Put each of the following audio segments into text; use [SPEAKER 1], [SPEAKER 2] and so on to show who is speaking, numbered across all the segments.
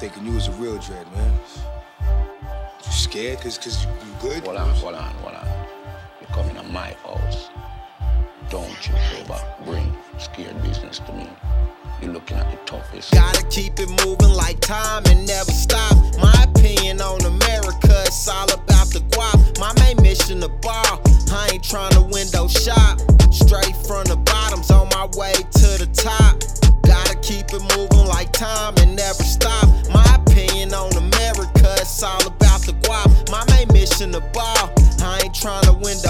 [SPEAKER 1] thinking you was a real dread, man. You scared cause, cause you, you good?
[SPEAKER 2] Hold on, hold on, hold on. You're coming to my house. Don't you ever bring scared business to me. You're looking at the toughest.
[SPEAKER 3] Gotta keep it moving like time and never stop. My opinion on America,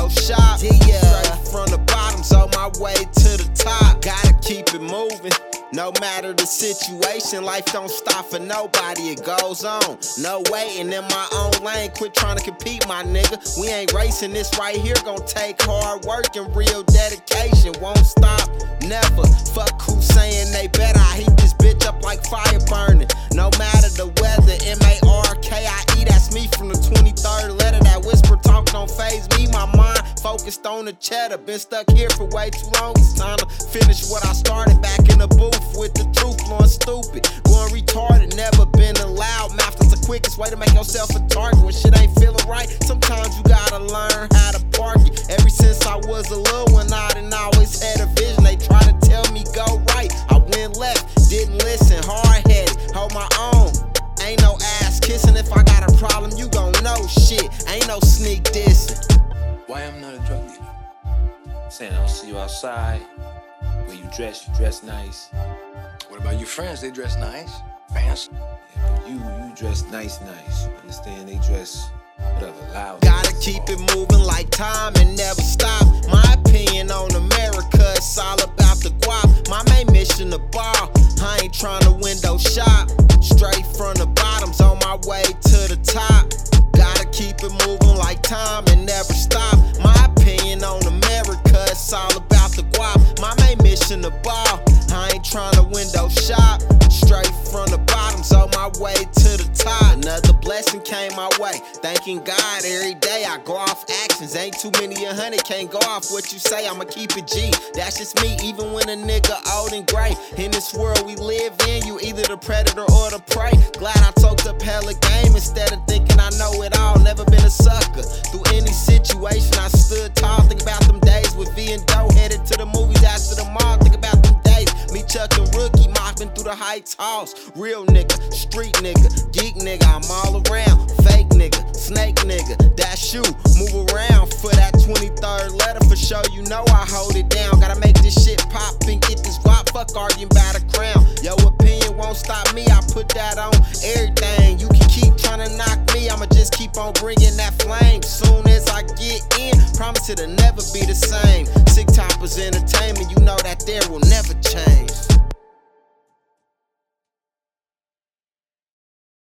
[SPEAKER 3] window shop. Straight from the bottoms, on my way to the top. Gotta keep it moving. No matter the situation, life don't stop for nobody, it goes on. No waiting in my own lane, quit trying to compete, my nigga. We ain't racing this right here, gonna take hard work and real dedication. Won't stop, never. Fuck who's saying they better. I heat this bitch up like fire burning. No matter the weather, on the cheddar. Been stuck here for way too long, it's time to finish what I started back in the booth with the truth, blowing stupid, going retarded, never been allowed. Mouth is the quickest way to make yourself a target when shit ain't feeling right. Sometimes you gotta learn how to park it. Ever since I was a little one, I always had a vision. They try to tell me go right, I went left, didn't listen, hard headed, hold my own. Ain't no ass kissing if I got a problem, you gon' know shit. Ain't no sneak dissing.
[SPEAKER 4] Saying I don't see you outside. Where you dress, you dress nice.
[SPEAKER 1] What about your friends? They dress nice, fancy.
[SPEAKER 4] Yeah, but you, you dress nice, nice. You understand? They dress whatever, loud.
[SPEAKER 3] Gotta keep it moving like time and never stop. My opinion on America, it's all about the guap. My main mission, the ball. I ain't trying to window shop. Straight from the bottoms, on my way to mission, the ball. I ain't trying to window shop. Straight from the bottoms, on my way to the top. Another blessing came my way. Thanking God every day I go off actions. Ain't too many a hundred, can't go off what you say. I'ma keep it G. That's just me, even when a nigga old and gray. In this world we live in, you either the predator or the prey. Glad I talked up hella game instead of thinking I know it all. Never been a sucker. Through any situation, I stood tall. Think about the heights halls. Real nigga, street nigga, geek nigga, I'm all around. Fake nigga, snake nigga, that's you. Move around for that 23rd letter for sure. You know I hold it down. Gotta make this shit pop and get this guap. Fuck arguing about a crown. Yo, opinion won't stop me. I put that on everything. You can keep trying to knock me. I'ma just keep on bringing that flame. Soon as I get in, promise it'll never be the same. Sick toppers entertainment, you know that